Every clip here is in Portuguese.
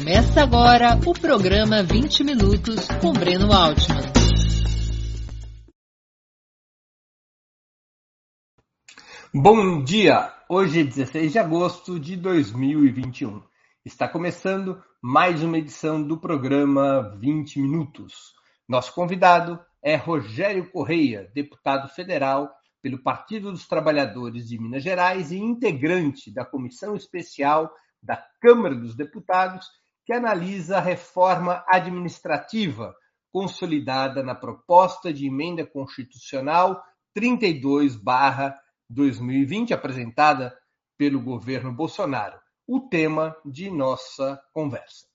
Começa agora o programa 20 Minutos com Breno Altman. Bom dia! Hoje é 16 de agosto de 2021. Está começando mais uma edição do programa 20 Minutos. Nosso convidado é Rogério Correia, deputado federal pelo Partido dos Trabalhadores de Minas Gerais e integrante da Comissão Especial da Câmara dos Deputados que analisa a reforma administrativa consolidada na proposta de emenda constitucional 32/2020 apresentada pelo governo Bolsonaro, o tema de nossa conversa.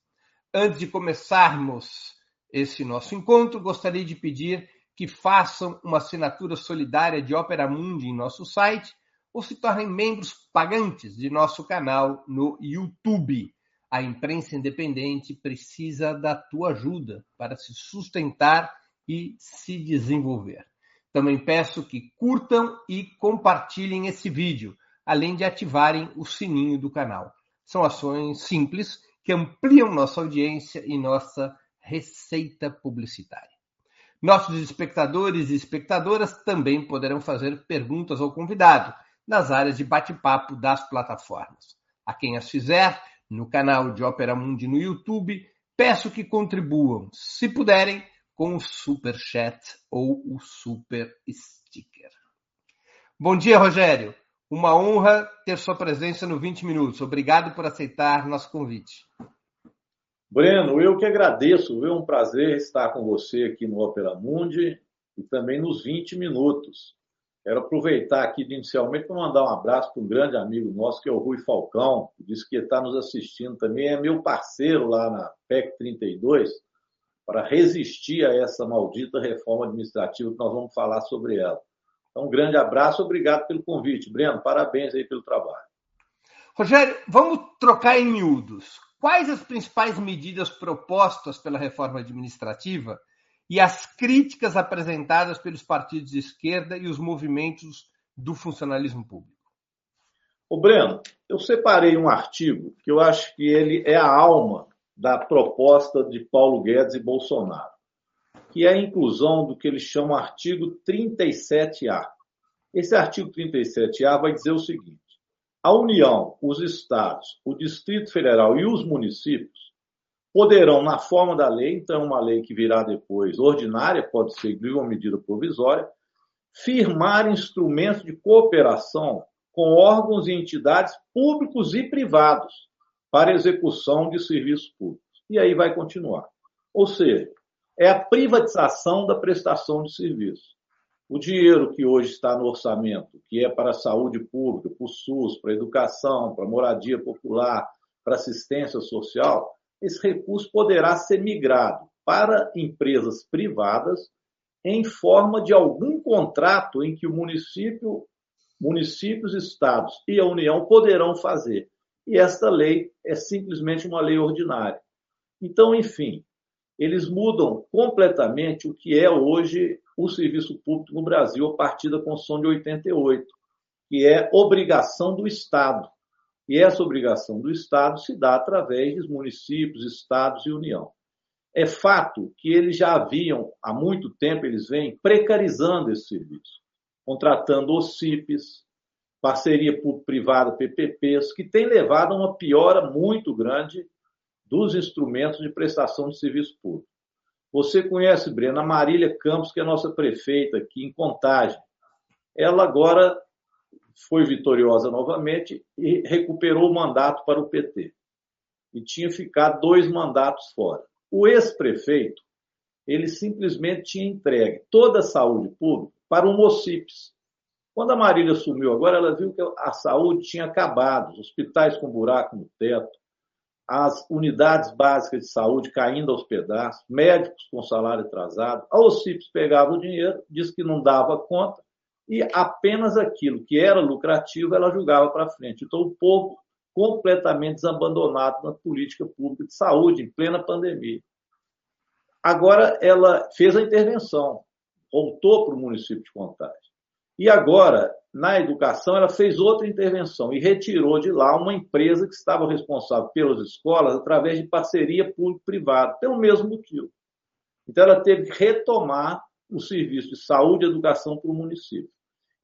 Antes de começarmos esse nosso encontro, gostaria de pedir que façam uma assinatura solidária de Opera Mundi em nosso site ou se tornem membros pagantes de nosso canal no YouTube. A imprensa independente precisa da tua ajuda para se sustentar e se desenvolver. Também peço que curtam e compartilhem esse vídeo, além de ativarem o sininho do canal. São ações simples que ampliam nossa audiência e nossa receita publicitária. Nossos espectadores e espectadoras também poderão fazer perguntas ao convidado nas áreas de bate-papo das plataformas. A quem as fizer, no canal de Opera Mundi no YouTube. Peço que contribuam, se puderem, com o Super Chat ou o Super Sticker. Bom dia, Rogério. Uma honra ter sua presença no 20 Minutos. Obrigado por aceitar nosso convite. Breno, eu que agradeço. É um prazer estar com você aqui no Opera Mundi e também nos 20 Minutos. Quero aproveitar aqui inicialmente para mandar um abraço para um grande amigo nosso, que é o Rui Falcão, que disse que está nos assistindo também, é meu parceiro lá na PEC 32, para resistir a essa maldita reforma administrativa que nós vamos falar sobre ela. Então, um grande abraço, obrigado pelo convite. Breno, parabéns aí pelo trabalho. Rogério, vamos trocar em miúdos. Quais as principais medidas propostas pela reforma administrativa e as críticas apresentadas pelos partidos de esquerda e os movimentos do funcionalismo público. O Breno, eu separei um artigo que eu acho que ele é a alma da proposta de Paulo Guedes e Bolsonaro, que é a inclusão do que eles chamam artigo 37A. Esse artigo 37A vai dizer o seguinte: a União, os estados, o Distrito Federal e os municípios poderão, na forma da lei, então uma lei que virá depois ordinária, pode ser uma medida provisória, firmar instrumentos de cooperação com órgãos e entidades públicos e privados para execução de serviços públicos. E aí vai continuar. Ou seja, é a privatização da prestação de serviço. O dinheiro que hoje está no orçamento, que é para a saúde pública, para o SUS, para a educação, para a moradia popular, para assistência social, esse recurso poderá ser migrado para empresas privadas em forma de algum contrato em que o município, municípios, estados e a União poderão fazer. E esta lei é simplesmente uma lei ordinária. Então, enfim, eles mudam completamente o que é hoje o serviço público no Brasil a partir da Constituição de 88, que é obrigação do Estado. E essa obrigação do Estado se dá através dos municípios, estados e União. É fato que eles já haviam, há muito tempo, eles vêm precarizando esse serviço, contratando OCIPs, parceria público-privada, PPPs, que tem levado a uma piora muito grande dos instrumentos de prestação de serviço público. Você conhece, Brena, a Marília Campos, que é nossa prefeita aqui em Contagem. Ela agora foi vitoriosa novamente e recuperou o mandato para o PT. E tinha ficado dois mandatos fora. O ex-prefeito, ele simplesmente tinha entregue toda a saúde pública para o Mocips. Quando a Marília sumiu agora, ela viu que a saúde tinha acabado, os hospitais com buraco no teto, as unidades básicas de saúde caindo aos pedaços, médicos com salário atrasado. A OCIPS pegava o dinheiro, disse que não dava conta, e apenas aquilo que era lucrativo ela julgava para frente. Então, o povo completamente desabandonado na política pública de saúde, em plena pandemia. Agora, ela fez a intervenção, voltou para o município de Contagem. E agora, na educação, ela fez outra intervenção e retirou de lá uma empresa que estava responsável pelas escolas através de parceria público-privada, pelo mesmo motivo. Então, ela teve que retomar o serviço de saúde e educação para o município.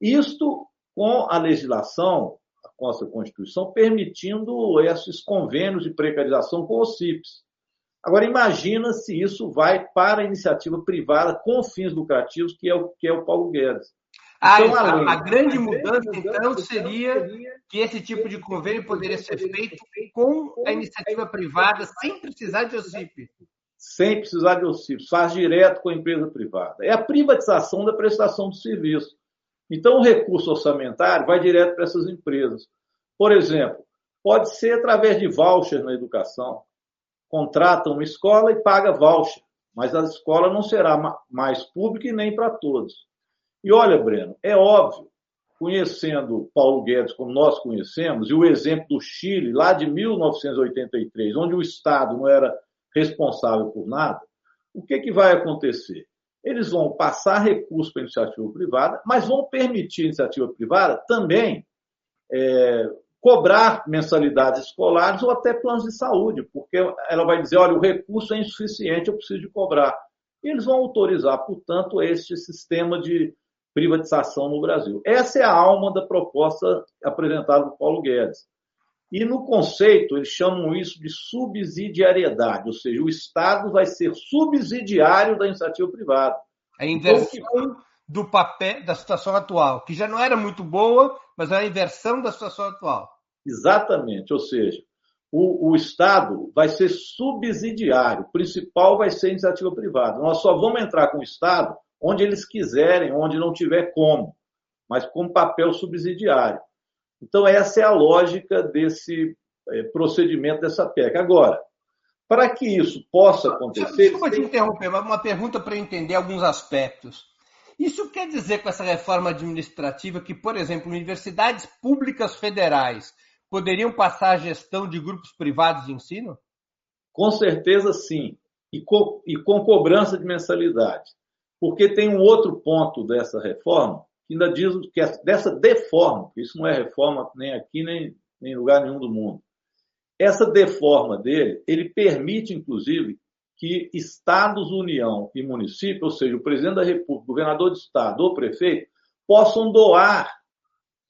Isto com a legislação, a nossa Constituição, permitindo esses convênios de precarização com os CIPs. Agora, imagina se isso vai para a iniciativa privada com fins lucrativos, que é o, que é o Paulo Guedes. Ah, então, a, a, grande mudança, então, seria que esse tipo de convênio poderia ser feito com a iniciativa privada, sem precisar de OCIP. Sem precisar de OCIP, faz direto com a empresa privada. É a privatização da prestação de serviço. Então, o recurso orçamentário vai direto para essas empresas. Por exemplo, pode ser através de voucher na educação. Contrata uma escola e paga voucher, mas a escola não será mais pública e nem para todos. E olha, Breno, é óbvio, conhecendo Paulo Guedes como nós conhecemos, e o exemplo do Chile, lá de 1983, onde o Estado não era responsável por nada, o que, que vai acontecer? Eles vão passar recursos para a iniciativa privada, mas vão permitir a iniciativa privada também é, cobrar mensalidades escolares ou até planos de saúde, porque ela vai dizer, olha, o recurso é insuficiente, eu preciso de cobrar. E eles vão autorizar, portanto, este sistema de privatização no Brasil. Essa é a alma da proposta apresentada por Paulo Guedes. E no conceito, eles chamam isso de subsidiariedade, ou seja, o Estado vai ser subsidiário da iniciativa privada. A inversão então, do papel da situação atual, que já não era muito boa, mas é a inversão da situação atual. Exatamente, ou seja, o, o, Estado vai ser subsidiário, o principal vai ser a iniciativa privada. Nós só vamos entrar com o Estado onde eles quiserem, onde não tiver como, mas com papel subsidiário. Então, essa é a lógica desse é, procedimento dessa PEC. Agora, para que isso possa acontecer. Desculpa te interromper, mas uma pergunta para entender alguns aspectos. Isso quer dizer com essa reforma administrativa que, por exemplo, universidades públicas federais poderiam passar a gestão de grupos privados de ensino? Com certeza sim. E com, e com cobrança de mensalidade. Porque tem um outro ponto dessa reforma, que ainda diz que é dessa deforma, isso não é reforma nem aqui, nem em lugar nenhum do mundo. Essa deforma dele, ele permite, inclusive, que estados, união e município, ou seja, o presidente da República, governador de estado ou prefeito, possam doar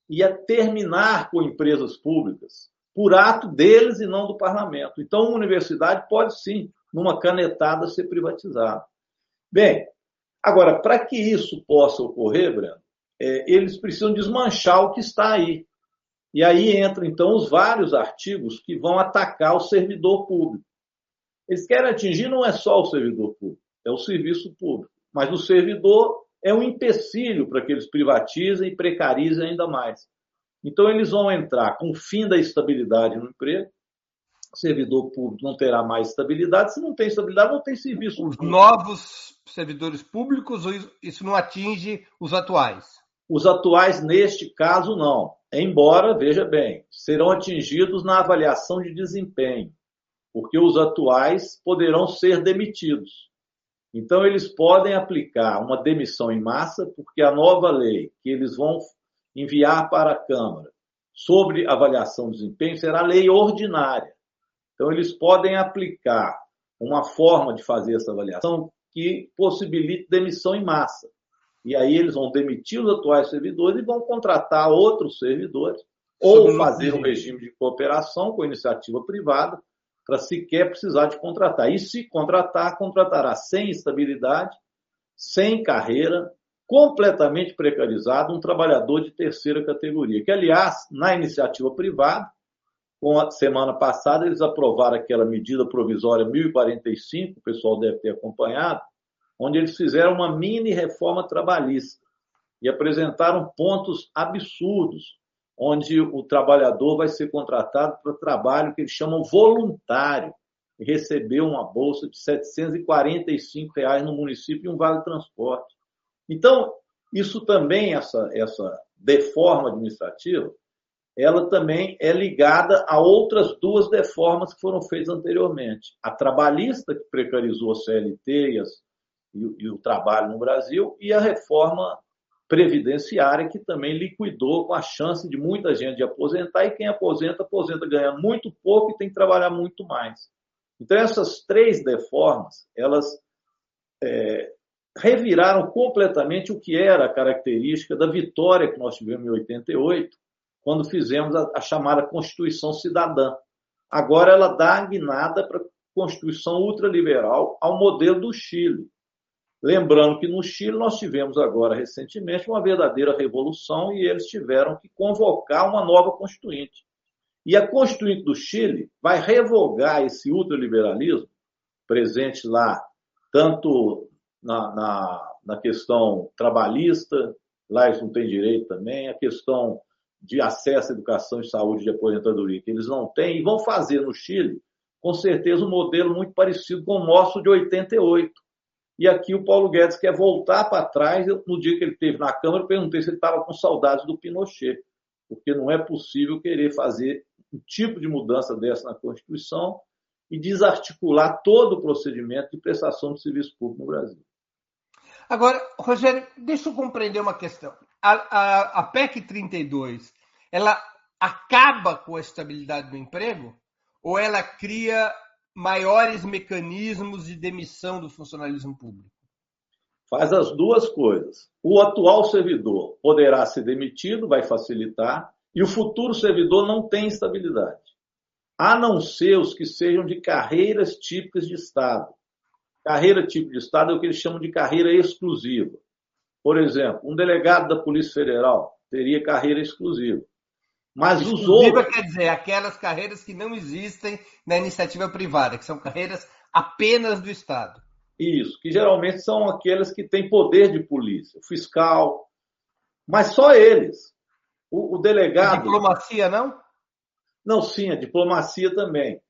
e a terminar com empresas públicas, por ato deles e não do parlamento. Então, uma universidade pode sim, numa canetada, ser privatizada. Bem, Agora, para que isso possa ocorrer, Breno, é, eles precisam desmanchar o que está aí. E aí entram, então, os vários artigos que vão atacar o servidor público. Eles querem atingir não é só o servidor público, é o serviço público. Mas o servidor é um empecilho para que eles privatizem e precarizem ainda mais. Então, eles vão entrar com o fim da estabilidade no emprego, o servidor público não terá mais estabilidade. Se não tem estabilidade, não tem serviço. Os novos servidores públicos, isso não atinge os atuais? Os atuais, neste caso, não. Embora, veja bem, serão atingidos na avaliação de desempenho, porque os atuais poderão ser demitidos. Então, eles podem aplicar uma demissão em massa, porque a nova lei que eles vão enviar para a Câmara sobre avaliação de desempenho será lei ordinária. Então, eles podem aplicar uma forma de fazer essa avaliação que possibilite demissão em massa. E aí eles vão demitir os atuais servidores e vão contratar outros servidores, ou fazer um regime de cooperação com iniciativa privada, para sequer precisar de contratar. E se contratar, contratará sem estabilidade, sem carreira, completamente precarizado, um trabalhador de terceira categoria. Que, aliás, na iniciativa privada, com a semana passada, eles aprovaram aquela medida provisória 1045, o pessoal deve ter acompanhado, onde eles fizeram uma mini reforma trabalhista e apresentaram pontos absurdos, onde o trabalhador vai ser contratado para trabalho que eles chamam voluntário e receber uma bolsa de 745 reais no município e um vale transporte. Então, isso também, essa, essa deforma administrativa, ela também é ligada a outras duas deformas que foram feitas anteriormente. A trabalhista, que precarizou a CLT e, as, e, e o trabalho no Brasil, e a reforma previdenciária que também liquidou com a chance de muita gente de aposentar e quem aposenta, aposenta ganhando muito pouco e tem que trabalhar muito mais. Então essas três deformas, elas é, reviraram completamente o que era a característica da vitória que nós tivemos em 88, quando fizemos a, a chamada Constituição Cidadã. Agora ela dá a guinada para a Constituição ultraliberal ao modelo do Chile. Lembrando que no Chile nós tivemos agora recentemente uma verdadeira revolução e eles tiveram que convocar uma nova constituinte. E a constituinte do Chile vai revogar esse ultraliberalismo presente lá, tanto na, na, na questão trabalhista, lá eles não têm direito também, a questão de acesso à educação e saúde de aposentadoria, que eles não têm, e vão fazer no Chile, com certeza, um modelo muito parecido com o nosso de 88 e aqui o Paulo Guedes quer voltar para trás. No dia que ele esteve na Câmara, eu perguntei se ele estava com saudades do Pinochet, porque não é possível querer fazer um tipo de mudança dessa na Constituição e desarticular todo o procedimento de prestação de serviço público no Brasil. Agora, Rogério, deixa eu compreender uma questão. A, a, a PEC 32, ela acaba com a estabilidade do emprego ou ela cria maiores mecanismos de demissão do funcionalismo público? Faz as duas coisas. O atual servidor poderá ser demitido, vai facilitar, e o futuro servidor não tem estabilidade. A não ser os que sejam de carreiras típicas de Estado. Carreira típica de Estado é o que eles chamam de carreira exclusiva. Por exemplo, um delegado da Polícia Federal teria carreira exclusiva. Mas os outros. quer dizer, aquelas carreiras que não existem na iniciativa privada, que são carreiras apenas do Estado. Isso, que geralmente são aquelas que têm poder de polícia, fiscal, mas só eles. O, o delegado. A diplomacia, não? Não, sim, a diplomacia também.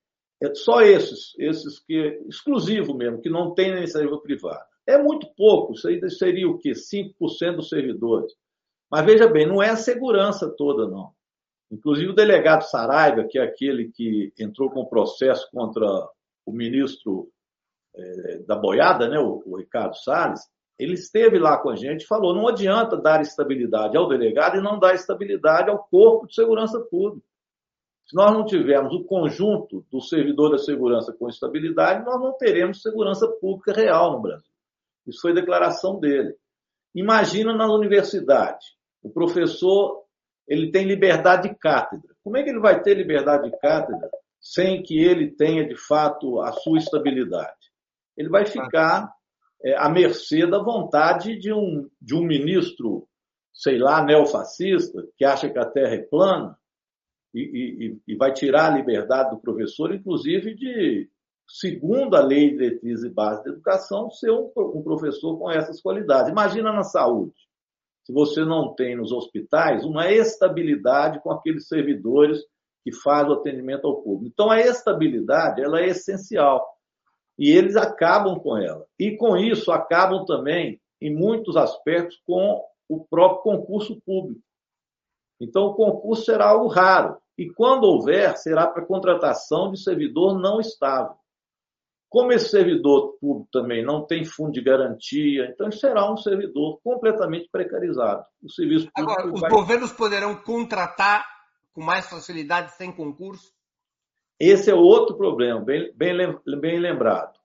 É só esses, esses que. exclusivo mesmo, que não tem na iniciativa privada. É muito pouco, isso aí seria o quê? 5% dos servidores. Mas veja bem, não é a segurança toda, não. Inclusive o delegado Saraiva, que é aquele que entrou com processo contra o ministro é, da boiada, né, o, o Ricardo Salles, ele esteve lá com a gente e falou: não adianta dar estabilidade ao delegado e não dar estabilidade ao corpo de segurança pública. Se nós não tivermos o conjunto do servidor da segurança com estabilidade, nós não teremos segurança pública real no Brasil. Isso foi declaração dele. Imagina na universidade, o professor ele tem liberdade de cátedra. Como é que ele vai ter liberdade de cátedra sem que ele tenha, de fato, a sua estabilidade? Ele vai ficar é, à mercê da vontade de um, de um ministro, sei lá, neofascista, que acha que a Terra é plana e, e, e vai tirar a liberdade do professor, inclusive de, segundo a lei de diretriz e base da educação, ser um, um professor com essas qualidades. Imagina na saúde se você não tem nos hospitais uma estabilidade com aqueles servidores que fazem o atendimento ao público. Então, a estabilidade ela é essencial e eles acabam com ela. E com isso, acabam também, em muitos aspectos, com o próprio concurso público. Então, o concurso será algo raro. E quando houver, será para contratação de servidor não estável. Como esse servidor público também não tem fundo de garantia, então será um servidor completamente precarizado. O serviço Agora, os vai... governos poderão contratar com mais facilidade sem concurso? Esse é outro problema, bem, bem, bem lembrado.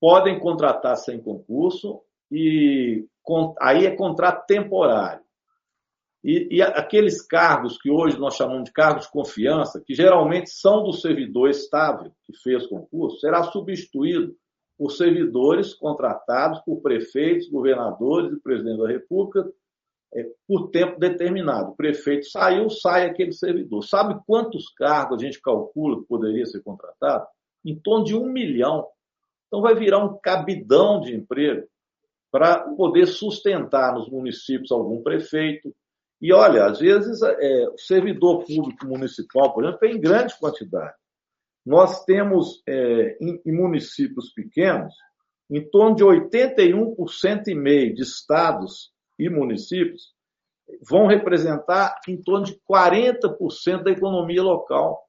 Podem contratar sem concurso e aí é contrato temporário. E, e, aqueles cargos que hoje nós chamamos de cargos de confiança, que geralmente são do servidor estável que fez concurso, será substituído por servidores contratados por prefeitos, governadores e presidente da República é, por tempo determinado. O prefeito saiu, sai aquele servidor. Sabe quantos cargos a gente calcula que poderia ser contratado? Em torno de um milhão. Então vai virar um cabidão de emprego para poder sustentar nos municípios algum prefeito, e olha, às vezes, é, o servidor público municipal, por exemplo, tem grande quantidade. Nós temos, é, em, em, municípios pequenos, em torno de 81% e meio de estados e municípios vão representar em torno de 40% da economia local.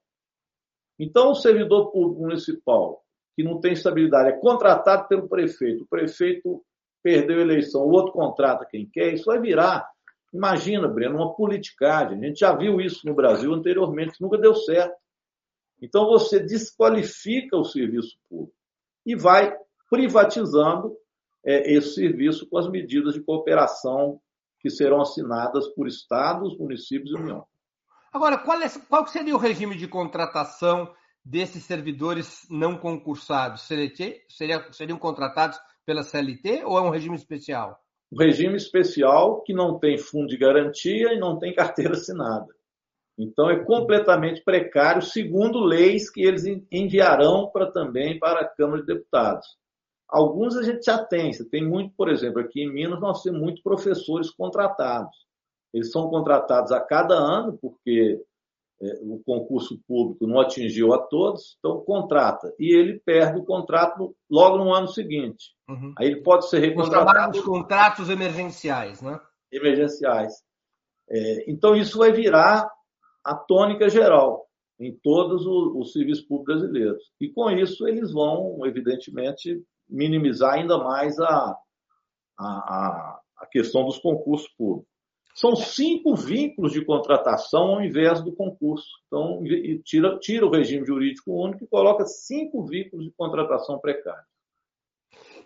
Então, o servidor público municipal, que não tem estabilidade, é contratado pelo prefeito. O prefeito perdeu a eleição, o outro contrata quem quer, isso vai virar, imagina, Breno, uma politicagem. A gente já viu isso no Brasil anteriormente, nunca deu certo. Então você desqualifica o serviço público e vai privatizando é, esse serviço com as medidas de cooperação que serão assinadas por estados, municípios e União. Agora, qual, é, qual seria o regime de contratação desses servidores não concursados? Seria, seria, seriam contratados pela CLT ou é um regime especial? Um regime especial que não tem fundo de garantia e não tem carteira assinada. Então é completamente precário, segundo leis que eles enviarão para também para a Câmara de Deputados. Alguns a gente já tem, você tem muito, por exemplo, aqui em Minas nós temos muitos professores contratados. Eles são contratados a cada ano, porque o concurso público não atingiu a todos, então contrata. E ele perde o contrato logo no ano seguinte. Uhum. Aí ele pode ser recontratado. Os contratos emergenciais, né? Emergenciais. É, então isso vai virar a tônica geral em todos os, os serviços públicos brasileiros. E com isso eles vão, evidentemente, minimizar ainda mais a, a, a questão dos concursos públicos. São cinco vínculos de contratação ao invés do concurso. Então, tira, tira o regime jurídico único e coloca cinco vínculos de contratação precária.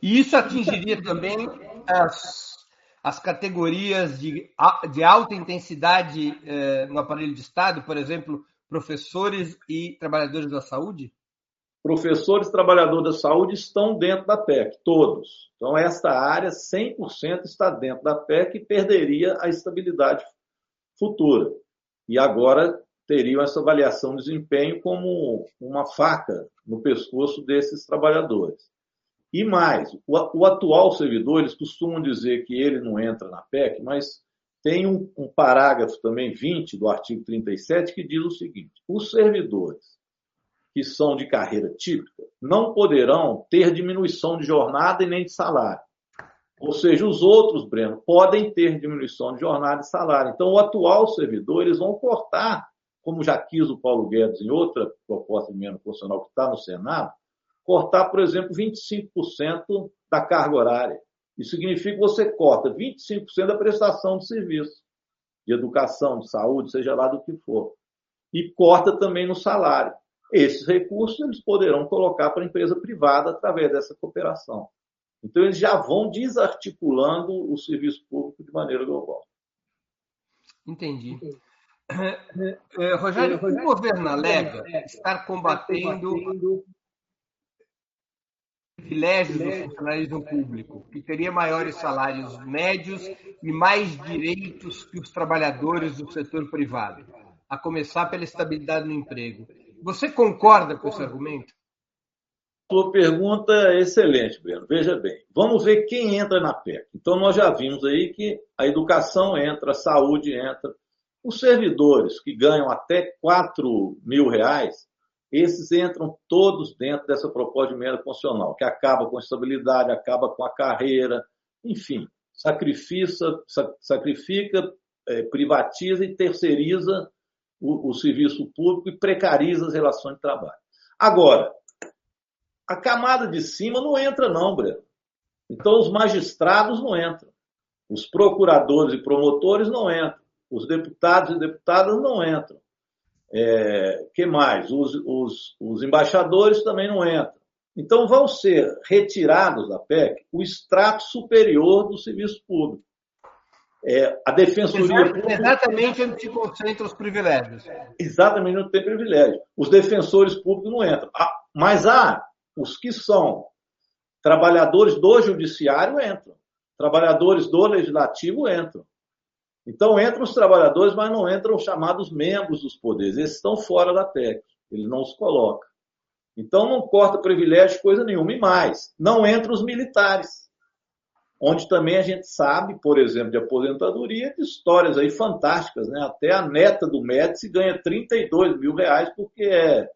E isso atingiria também as, as categorias de, de alta intensidade eh, no aparelho de Estado, por exemplo, professores e trabalhadores da saúde? Professores trabalhadores da saúde estão dentro da PEC, todos. Então, esta área 100% está dentro da PEC e perderia a estabilidade futura. E agora teriam essa avaliação de desempenho como uma faca no pescoço desses trabalhadores. E mais, o, atual servidor, eles costumam dizer que ele não entra na PEC, mas tem um, um parágrafo também 20 do artigo 37 que diz o seguinte: os servidores que são de carreira típica não poderão ter diminuição de jornada e nem de salário. Ou seja, os outros, Breno, podem ter diminuição de jornada e salário. Então, o atual servidor, eles vão cortar, como já quis o Paulo Guedes em outra proposta de emenda constitucional que está no Senado, cortar, por exemplo, 25% da carga horária. Isso significa que você corta 25% da prestação de serviço, de educação, de saúde, seja lá do que for. E corta também no salário. Esses recursos eles poderão colocar para a empresa privada através dessa cooperação. Então, eles já vão desarticulando o serviço público de maneira global. Entendi. É, Rogério, o governo alega estar combatendo privilégios do funcionalismo público, que teria maiores salários médios e mais direitos que os trabalhadores do setor privado, a começar pela estabilidade no emprego. Você concorda com esse argumento? Sua pergunta é excelente, Breno. Veja bem, vamos ver quem entra na PEC. Então, nós já vimos aí que a educação entra, a saúde entra. Os servidores que ganham até 4 mil reais, esses entram todos dentro dessa proposta de emenda constitucional, que acaba com a estabilidade, acaba com a carreira, enfim, sacrifica, sacrifica é, privatiza e terceiriza o, o serviço público e precariza as relações de trabalho. Agora, a camada de cima não entra, não, Breno. Então, os magistrados não entram. Os procuradores e promotores não entram. Os deputados e deputadas não entram. É, que mais? Os, os, os embaixadores também não entram. Então, vão ser retirados da PEC o extrato superior do serviço público. É, a defensoria pública. Exatamente onde se concentram os privilégios. Exatamente onde tem privilégio. Os defensores públicos não entram. Ah, mas há os que são trabalhadores do judiciário entram. Trabalhadores do legislativo entram. Então entram os trabalhadores, mas não entram os chamados membros dos poderes. Esses estão fora da PEC. Ele não os coloca. Então não corta privilégio coisa nenhuma. E mais, não entram os militares onde também a gente sabe, por exemplo, de aposentadoria, de histórias aí fantásticas, né? Até a neta do Médici ganha 32 mil reais porque é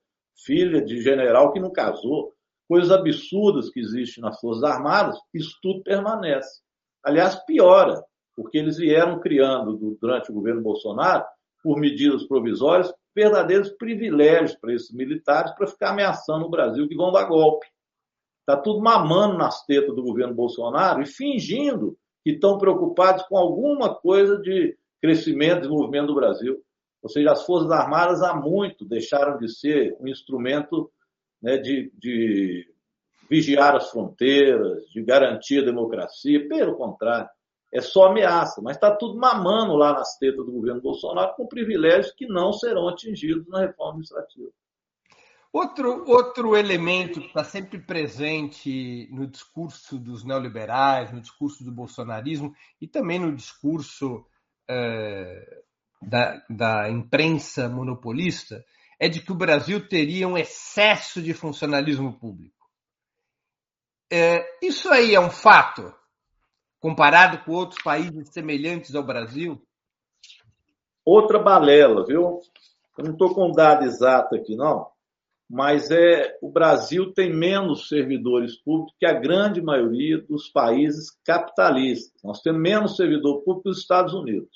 filha de general que não casou. Coisas absurdas que existem nas Forças Armadas, isso tudo permanece. Aliás, piora, porque eles vieram criando, durante o governo Bolsonaro, por medidas provisórias, verdadeiros privilégios para esses militares para ficar ameaçando o Brasil que vão dar golpe. Está tudo mamando nas tetas do governo Bolsonaro e fingindo que estão preocupados com alguma coisa de crescimento e desenvolvimento do Brasil. Ou seja, as Forças Armadas há muito deixaram de ser um instrumento né, de, de vigiar as fronteiras, de garantir a democracia. Pelo contrário, é só ameaça. Mas está tudo mamando lá nas tetas do governo Bolsonaro com privilégios que não serão atingidos na reforma administrativa. Outro, outro elemento que está sempre presente no discurso dos neoliberais, no discurso do bolsonarismo e também no discurso é, da, da imprensa monopolista é de que o Brasil teria um excesso de funcionalismo público. É, isso aí é um fato, comparado com outros países semelhantes ao Brasil? Outra balela, viu? Eu não estou com dado exato aqui, não mas é o Brasil tem menos servidores públicos que a grande maioria dos países capitalistas. Nós temos menos servidor público que os Estados Unidos.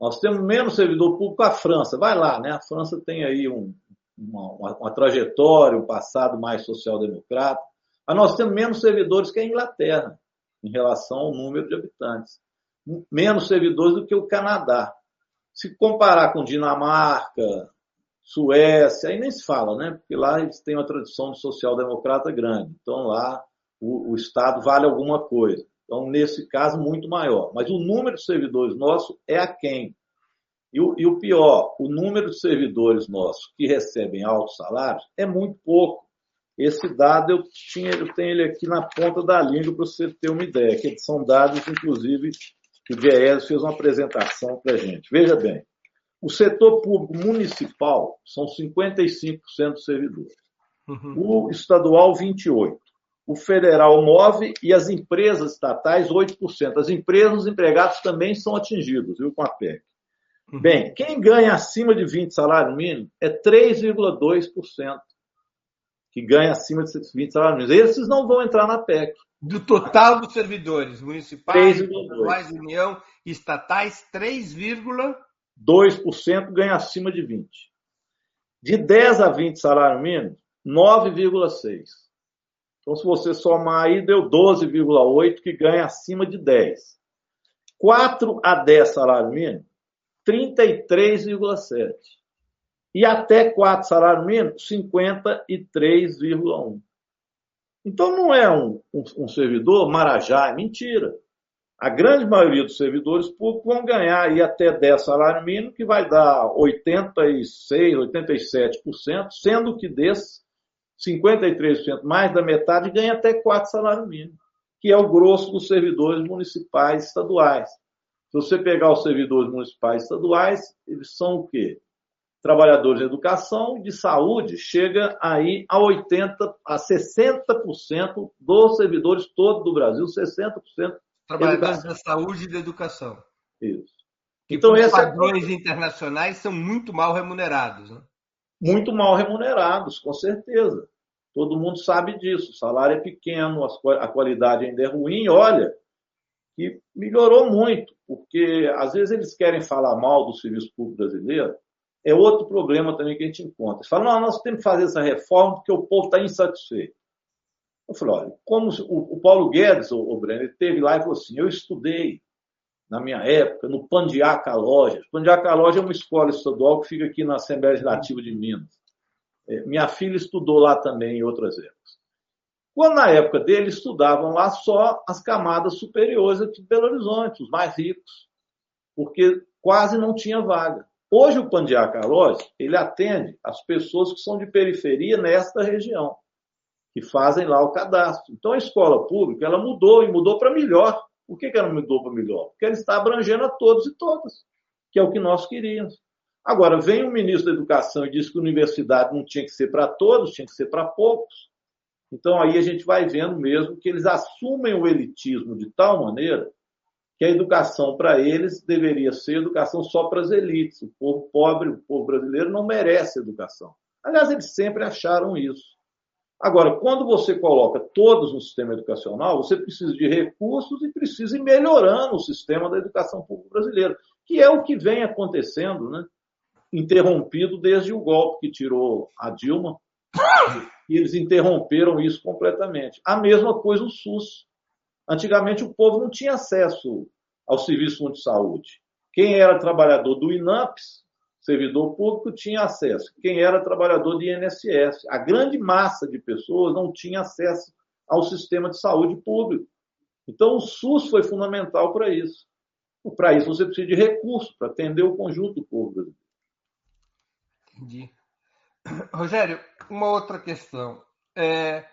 Nós temos menos servidor público que a França. Vai lá, né? A França tem aí um, uma, uma, trajetória, um passado mais social-democrata. Mas nós temos menos servidores que a Inglaterra, em relação ao número de habitantes. Menos servidores do que o Canadá. Se comparar com Dinamarca, Suécia, aí nem se fala, né? Porque lá eles têm uma tradição de social-democrata grande. Então lá o, o, Estado vale alguma coisa. Então, nesse caso, muito maior. Mas o número de servidores nossos é a quem? E o, e o pior, o número de servidores nossos que recebem altos salários é muito pouco. Esse dado eu, tinha, eu tenho ele aqui na ponta da língua para você ter uma ideia, que são dados, inclusive, que o Diese fez uma apresentação para a gente. Veja bem, o setor público municipal são 55% dos servidores. Uhum. O estadual, 28%. O federal, 9%. E as empresas estatais, 8%. As empresas, os empregados também são atingidos, viu, com a PEC. Uhum. Bem, quem ganha acima de 20 salário mínimo é 3,2%. Que ganha acima de 20 salários mínimos. Esses não vão entrar na PEC. Do total dos servidores municipais, estaduais, União estatais, 3,2%. 2% ganha acima de 20. De 10 a 20 salário mínimo, 9,6. Então, se você somar aí, deu 12,8 que ganha acima de 10. 4 a 10 salário mínimo, 33,7. E até 4 salário mínimo, 53,1. Então não é um, um, um servidor marajá, é mentira. A grande maioria dos servidores públicos vão ganhar aí até 10 salários mínimos, que vai dar 86, 87%, sendo que desses, 53%, mais da metade, ganha até 4 salários mínimos, que é o grosso dos servidores municipais estaduais. Se você pegar os servidores municipais estaduais, eles são o quê? Trabalhadores de educação, de saúde, chega aí a 80%, a 60% dos servidores todos do Brasil, 60% Trabalhadores da saúde e da educação. Isso. Então, esses padrões é... internacionais são muito mal remunerados. Né? Muito mal remunerados, com certeza. Todo mundo sabe disso. O salário é pequeno, a qualidade ainda é ruim. Olha, que melhorou muito, porque às vezes eles querem falar mal do serviço público brasileiro. É outro problema também que a gente encontra. Eles falam, não, nós temos que fazer essa reforma porque o povo está insatisfeito. Eu falei, olha, como o, o Paulo Guedes, o, o Breno, ele teve lá e falou assim, eu estudei na minha época no Pandiaca Lojas. Pandiaca Loja é uma escola estadual que fica aqui na Assembleia Legislativa de Minas. É, minha filha estudou lá também em outras épocas. Quando na época dele estudavam lá só as camadas superiores aqui de Belo Horizonte, os mais ricos, porque quase não tinha vaga. Hoje o Pandiaca Loja, ele atende as pessoas que são de periferia nesta região que fazem lá o cadastro. Então a escola pública ela mudou e mudou para melhor. Por que, que ela mudou para melhor? Porque ela está abrangendo a todos e todas, que é o que nós queríamos. Agora, vem o ministro da Educação e diz que a universidade não tinha que ser para todos, tinha que ser para poucos. Então aí a gente vai vendo mesmo que eles assumem o elitismo de tal maneira que a educação para eles deveria ser educação só para as elites. O povo pobre, o povo brasileiro não merece educação. Aliás, eles sempre acharam isso. Agora, quando você coloca todos no sistema educacional, você precisa de recursos e precisa ir melhorando o sistema da educação pública brasileira, que é o que vem acontecendo, né? interrompido desde o golpe que tirou a Dilma, E eles interromperam isso completamente. A mesma coisa o SUS. Antigamente o povo não tinha acesso ao Serviço de Saúde. Quem era trabalhador do INAPS, servidor público, tinha acesso. Quem era trabalhador de INSS. A grande massa de pessoas não tinha acesso ao sistema de saúde público. Então o SUS foi fundamental para isso. Para isso você precisa de recursos para atender o conjunto brasileiro. Entendi. Rogério, uma outra questão. É,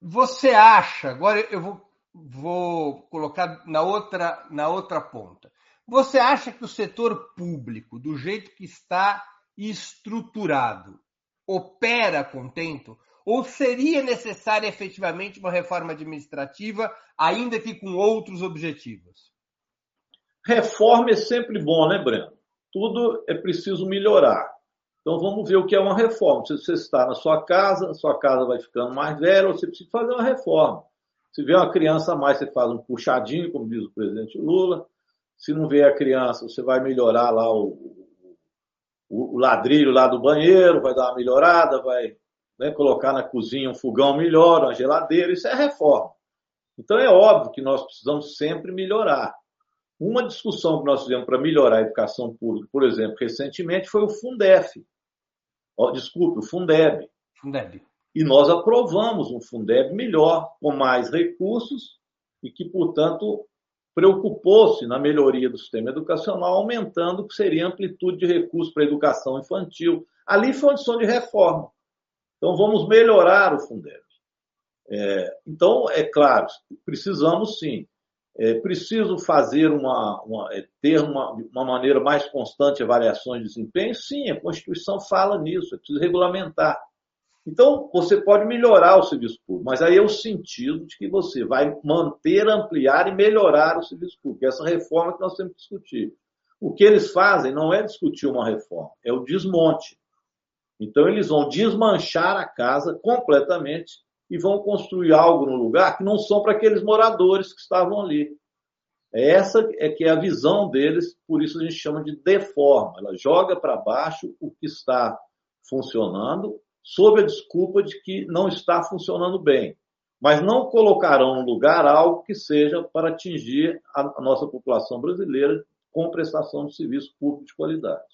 você acha, agora eu vou, vou colocar na outra, na outra ponta. Você acha que o setor público, do jeito que está estruturado, opera contento? Ou seria necessária efetivamente uma reforma administrativa, ainda que com outros objetivos? Reforma é sempre bom, né, Breno? Tudo é preciso melhorar. Então vamos ver o que é uma reforma. Se você está na sua casa, sua casa vai ficando mais velha, você precisa fazer uma reforma. Se vê uma criança a mais, você faz um puxadinho, como diz o presidente Lula. Se não vê a criança, você vai melhorar lá o, o, o ladrilho lá do banheiro, vai dar uma melhorada, vai né, colocar na cozinha um fogão melhor, uma geladeira, isso é reforma. Então é óbvio que nós precisamos sempre melhorar. Uma discussão que nós fizemos para melhorar a educação pública, por exemplo, recentemente, foi o Fundef. Oh, desculpe, o Fundeb. Fundeb. E nós aprovamos um Fundeb melhor, com mais recursos e que, portanto, preocupou-se na melhoria do sistema educacional, aumentando o que seria amplitude de recursos para a educação infantil. Ali foi uma decisão de reforma. Então, vamos melhorar o Fundeb. É, então, é claro, precisamos sim. É preciso fazer uma, uma é, ter uma, uma maneira mais constante avaliações de desempenho? Sim, a Constituição fala nisso, é preciso regulamentar. Então, você pode melhorar o serviço público, mas aí é o sentido de que você vai manter, ampliar e melhorar o serviço público. Essa reforma que nós temos que discutir. O que eles fazem não é discutir uma reforma, é o desmonte. Então, eles vão desmanchar a casa completamente e vão construir algo no lugar que não são para aqueles moradores que estavam ali. Essa é que é a visão deles, por isso a gente chama de deforma. Ela joga para baixo o que está funcionando, sob a desculpa de que não está funcionando bem. Mas não colocarão no lugar algo que seja para atingir a nossa população brasileira com prestação de serviço público de qualidade.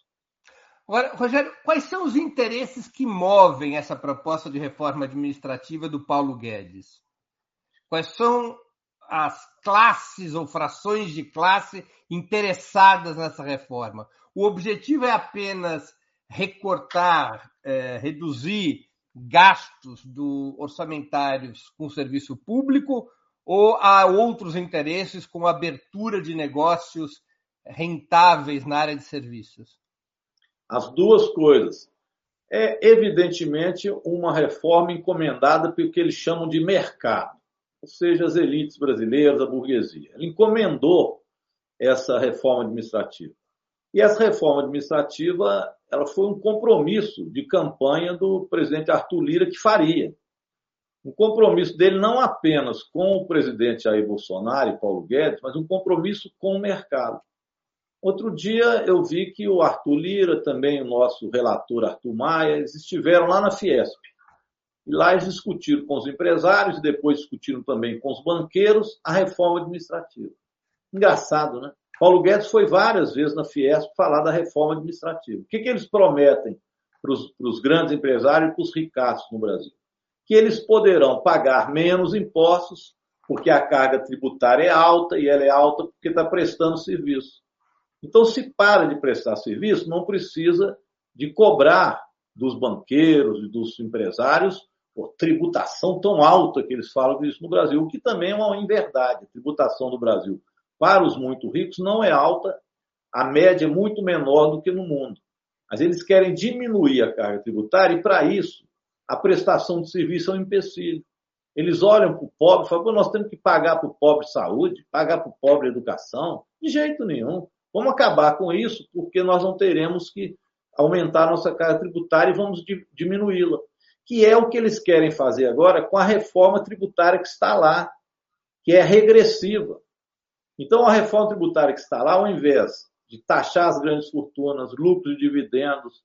Agora, Rogério, quais são os interesses que movem essa proposta de reforma administrativa do Paulo Guedes? Quais são as classes ou frações de classe interessadas nessa reforma? O objetivo é apenas recortar, é, reduzir gastos do orçamentários com serviço público ou há outros interesses com abertura de negócios rentáveis na área de serviços? As duas coisas. É, evidentemente, uma reforma encomendada pelo que eles chamam de mercado, ou seja, as elites brasileiras, a burguesia. Ele encomendou essa reforma administrativa. E essa reforma administrativa ela foi um compromisso de campanha do presidente Arthur Lira que faria. Um compromisso dele não apenas com o presidente Jair Bolsonaro e Paulo Guedes, mas um compromisso com o mercado. Outro dia eu vi que o Arthur Lira, também o nosso relator Arthur Maia, eles estiveram lá na Fiesp. E lá eles discutiram com os empresários e depois discutiram também com os banqueiros a reforma administrativa. Engraçado, né? Paulo Guedes foi várias vezes na Fiesp falar da reforma administrativa. O que, que eles prometem para os grandes empresários e para os ricaços no Brasil? Que eles poderão pagar menos impostos, porque a carga tributária é alta e ela é alta porque está prestando serviço. Então, se para de prestar serviço, não precisa de cobrar dos banqueiros e dos empresários por tributação tão alta que eles falam disso no Brasil, o que também é uma inverdade. A tributação do Brasil para os muito ricos não é alta, a média é muito menor do que no mundo. Mas eles querem diminuir a carga tributária e, para isso, a prestação de serviço é um empecilho. Eles olham para o pobre e falam: nós temos que pagar para o pobre saúde, pagar para o pobre educação. De jeito nenhum. Vamos acabar com isso, porque nós não teremos que aumentar nossa carga tributária e vamos diminuí-la. Que é o que eles querem fazer agora com a reforma tributária que está lá, que é regressiva. Então, a reforma tributária que está lá, ao invés de taxar as grandes fortunas, lucros e dividendos,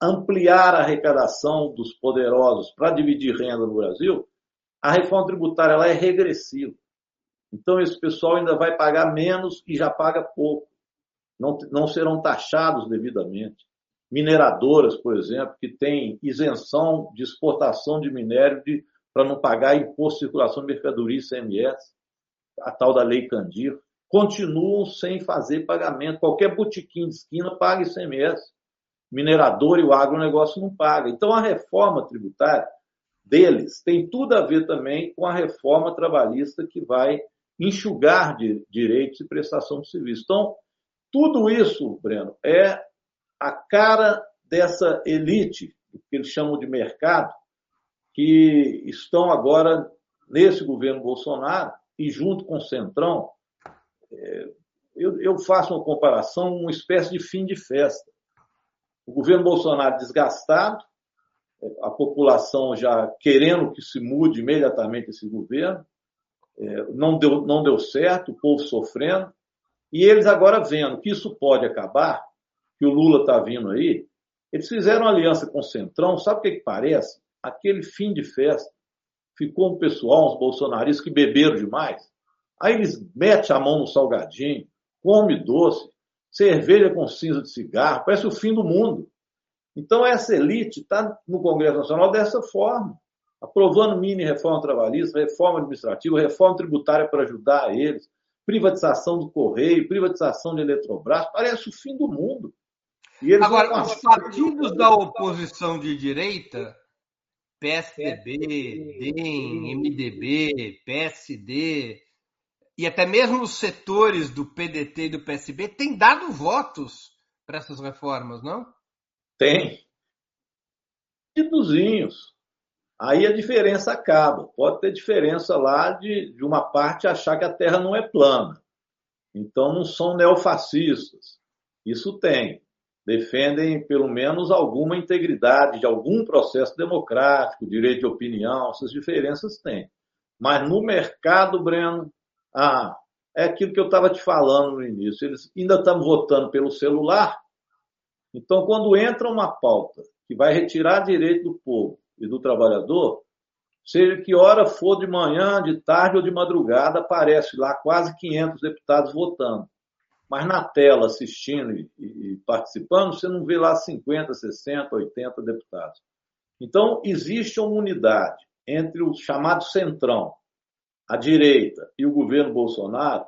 ampliar a arrecadação dos poderosos para dividir renda no Brasil, a reforma tributária ela é regressiva. Então, esse pessoal ainda vai pagar menos e já paga pouco. Não, não serão taxados devidamente. Mineradoras, por exemplo, que têm isenção de exportação de minério para não pagar imposto de circulação de mercadoria ICMS, a tal da Lei Candir, continuam sem fazer pagamento. Qualquer botequim de esquina paga ICMS. Minerador e o agronegócio não paga. Então, a reforma tributária deles tem tudo a ver também com a reforma trabalhista que vai enxugar de direitos e prestação de serviço. Então, tudo isso, Breno, é a cara dessa elite, que eles chamam de mercado, que estão agora nesse governo Bolsonaro e junto com o Centrão, eu, eu faço uma comparação, uma espécie de fim de festa. O governo Bolsonaro desgastado, a população já querendo que se mude imediatamente esse governo, é, não, deu, não deu certo, o povo sofrendo, e eles agora vendo que isso pode acabar, que o Lula está vindo aí, eles fizeram aliança com o Centrão, sabe o que, que parece? Aquele fim de festa. Ficou um pessoal, uns bolsonaristas que beberam demais. Aí eles metem a mão no salgadinho, come doce, cerveja com cinza de cigarro, parece o fim do mundo. Então, essa elite está no Congresso Nacional dessa forma, aprovando mini reforma trabalhista, reforma administrativa, reforma tributária para ajudar eles, privatização do Correio, privatização de Eletrobras, parece o fim do mundo. Agora, os partidos da oposição de direita, PSDB, DEM, MDB, PSD, e até mesmo os setores do PDT e do PSB têm dado votos para essas reformas, não? Tem. Partidozinhos. Aí a diferença acaba. Pode ter diferença lá de, de uma parte achar que a Terra não é plana. Então não são neofascistas. Isso tem. Defendem pelo menos alguma integridade de algum processo democrático, direito de opinião, essas diferenças têm. Mas no mercado, Breno, ah, é aquilo que eu estava te falando no início. Eles ainda estão votando pelo celular. Então, quando entra uma pauta que vai retirar direito do povo e do trabalhador, seja que hora for de manhã, de tarde ou de madrugada, aparece lá quase 500 deputados votando. Mas na tela, assistindo e, e participando, você não vê lá 50, 60, 80 deputados. Então, existe uma unidade entre o chamado centrão, a direita e o governo Bolsonaro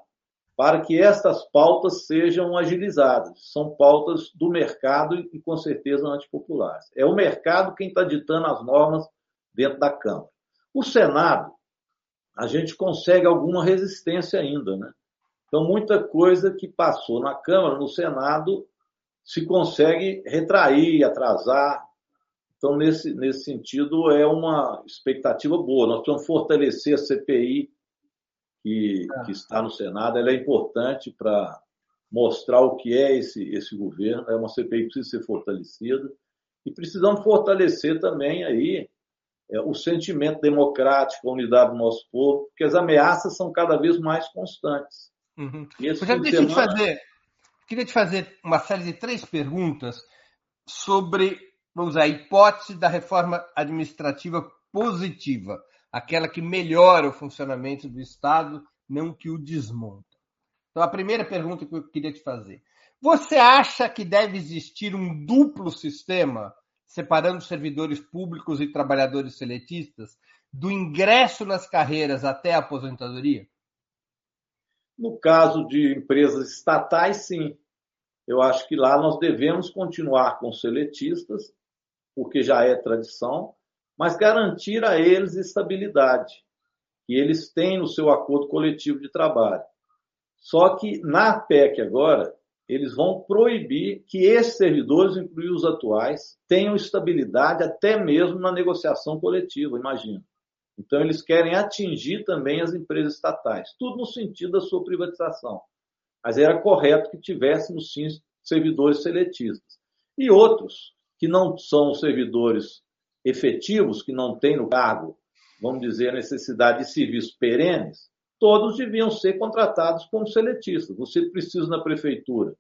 para que estas pautas sejam agilizadas. São pautas do mercado e, com certeza, antipopulares. É o mercado quem está ditando as normas dentro da Câmara. O Senado, a gente consegue alguma resistência ainda, né? Então, muita coisa que passou na Câmara, no Senado, se consegue retrair, atrasar. Então, nesse, nesse sentido, é uma expectativa boa. Nós precisamos fortalecer a CPI que, é. que está no Senado, ela é importante para mostrar o que é esse, esse governo. É uma CPI que precisa ser fortalecida. E precisamos fortalecer também aí é, o sentimento democrático, a unidade do nosso povo, porque as ameaças são cada vez mais constantes. Uhum. deixa semana... te fazer, queria te fazer uma série de três perguntas sobre, vamos a hipótese da reforma administrativa positiva aquela que melhora o funcionamento do Estado, não que o desmonta. Então, a primeira pergunta que eu queria te fazer: você acha que deve existir um duplo sistema, separando servidores públicos e trabalhadores seletistas, do ingresso nas carreiras até a aposentadoria? No caso de empresas estatais, sim. Eu acho que lá nós devemos continuar com seletistas, porque já é tradição, mas garantir a eles estabilidade, que eles têm no seu acordo coletivo de trabalho. Só que na PEC agora, eles vão proibir que esses servidores, incluindo os atuais, tenham estabilidade até mesmo na negociação coletiva, imagina. Então, eles querem atingir também as empresas estatais, tudo no sentido da sua privatização. Mas era correto que tivéssemos, sim, servidores seletistas. E outros, que não são servidores efetivos que não têm no cargo, vamos dizer, a necessidade de serviços perenes, todos deviam ser contratados como seletistas. Você precisa na prefeitura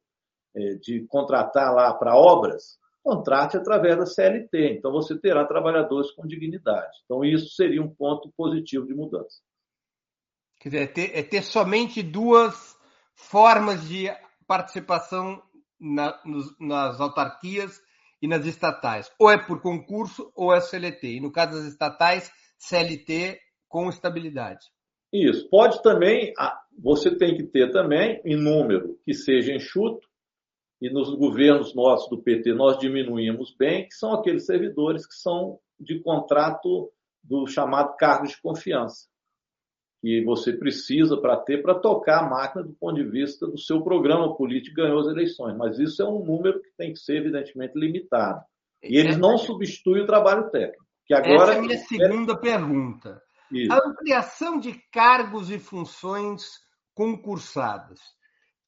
é, de contratar lá para obras, contrate através da CLT. Então, você terá trabalhadores com dignidade. Então, isso seria um ponto positivo de mudança. Quer dizer, é ter, é ter somente duas formas de participação na, nos, nas autarquias e nas estatais. Ou é por concurso ou é CLT. E no caso das estatais, CLT com estabilidade. Isso. Pode também, você tem que ter também em número que seja enxuto, e nos governos nossos do PT nós diminuímos bem, que são aqueles servidores que são de contrato do chamado cargo de confiança, que você precisa para ter para tocar a máquina do ponto de vista do seu programa político ganhou as eleições. Mas isso é um número que tem que ser evidentemente limitado. E eles não substituem o trabalho técnico. Que agora Essa é a minha segunda é... pergunta. Isso. A ampliação de cargos e funções concursadas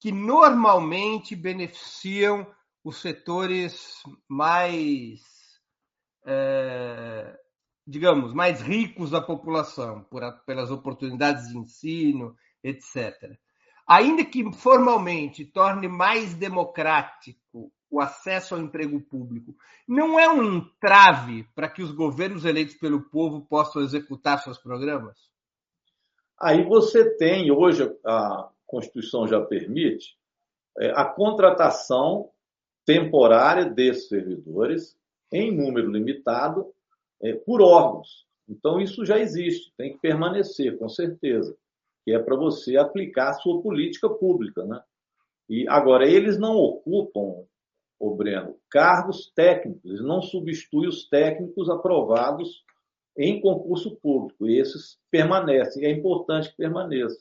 que normalmente beneficiam os setores mais, é, digamos, mais ricos da população, por, pelas oportunidades de ensino, etc. Ainda que formalmente torne mais democrático o acesso ao emprego público, não é um entrave para que os governos eleitos pelo povo possam executar seus programas? Aí você tem, hoje, a, Constituição já permite, é, a contratação temporária desses servidores em número limitado é, por órgãos. Então, isso já existe, tem que permanecer, com certeza, que é para você aplicar a sua política pública. Né? E agora, eles não ocupam, o Breno, cargos técnicos, eles não substituem os técnicos aprovados em concurso público. E esses permanecem, é importante que permaneçam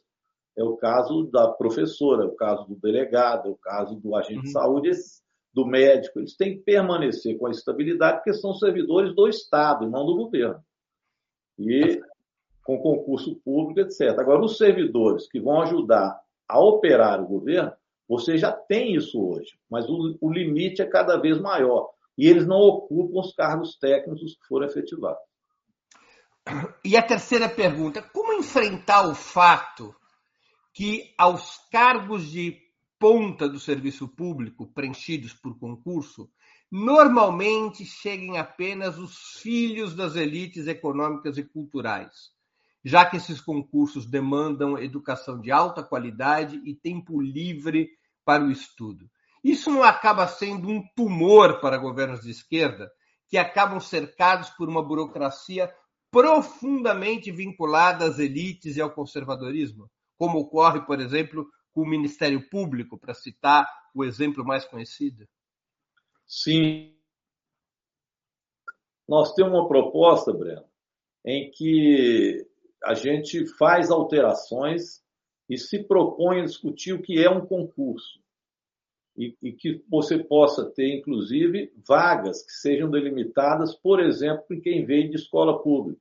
é o caso da professora, é o caso do delegado, é o caso do agente uhum. de saúde, do médico. Eles têm que permanecer com a estabilidade, porque são servidores do Estado não do governo. E com concurso público, etc. Agora, os servidores que vão ajudar a operar o governo, você já tem isso hoje, mas o, o limite é cada vez maior. E eles não ocupam os cargos técnicos que foram efetivados. E a terceira pergunta: como enfrentar o fato que aos cargos de ponta do serviço público preenchidos por concurso, normalmente cheguem apenas os filhos das elites econômicas e culturais, já que esses concursos demandam educação de alta qualidade e tempo livre para o estudo. Isso não acaba sendo um tumor para governos de esquerda, que acabam cercados por uma burocracia profundamente vinculada às elites e ao conservadorismo? como ocorre, por exemplo, o Ministério Público, para citar o exemplo mais conhecido? Sim. Nós temos uma proposta, Breno, em que a gente faz alterações e se propõe a discutir o que é um concurso. E, e, que você possa ter, inclusive, vagas que sejam delimitadas, por exemplo, em quem veio de escola pública.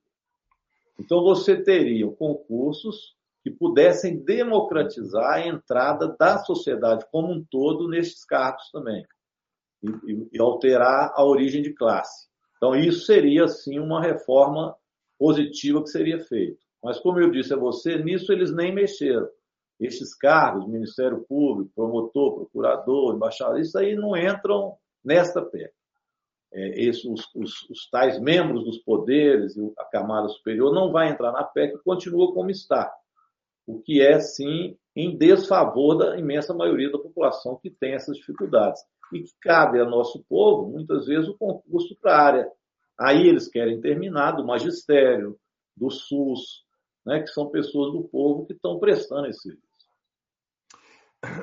Então, você teria concursos que pudessem democratizar a entrada da sociedade como um todo nesses cargos também e, e, e alterar a origem de classe. Então, isso seria, sim, uma reforma positiva que seria feita. Mas, como eu disse a você, nisso eles nem mexeram. Esses cargos, Ministério Público, promotor, procurador, embaixador, isso aí não entram nesta PEC. É, esses, os, os, os, tais membros dos poderes e a camada superior não vai entrar na PEC, continua como está o que é, sim, em desfavor da imensa maioria da população que tem essas dificuldades. E que cabe ao nosso povo, muitas vezes, o concurso para a área. Aí eles querem terminar do magistério, do SUS, né, que são pessoas do povo que estão prestando esse serviço.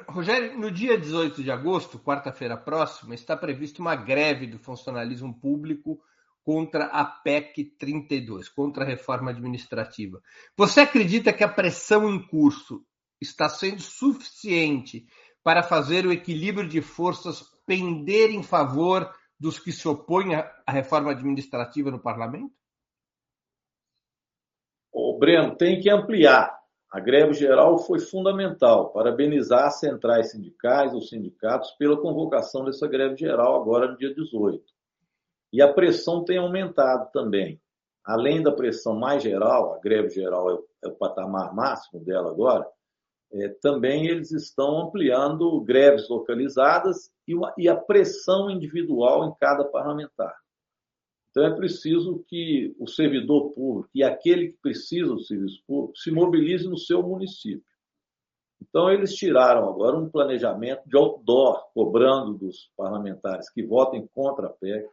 Rogério, no dia 18 de agosto, quarta-feira próxima, está prevista uma greve do funcionalismo público contra a PEC 32, contra a reforma administrativa. Você acredita que a pressão em curso está sendo suficiente para fazer o equilíbrio de forças pender em favor dos que se opõem à reforma administrativa no parlamento? O Breno, tem que ampliar. A greve geral foi fundamental. Parabenizar as centrais sindicais, os sindicatos, pela convocação dessa greve geral agora no dia 18. E a pressão tem aumentado também. Além da pressão mais geral, a greve geral é o, é patamar máximo dela agora, é, também eles estão ampliando greves localizadas e, uma, e a pressão individual em cada parlamentar. Então é preciso que o servidor público e aquele que precisa do serviço público se mobilize no seu município. Então eles tiraram agora um planejamento de outdoor, cobrando dos parlamentares que votem contra a PEC,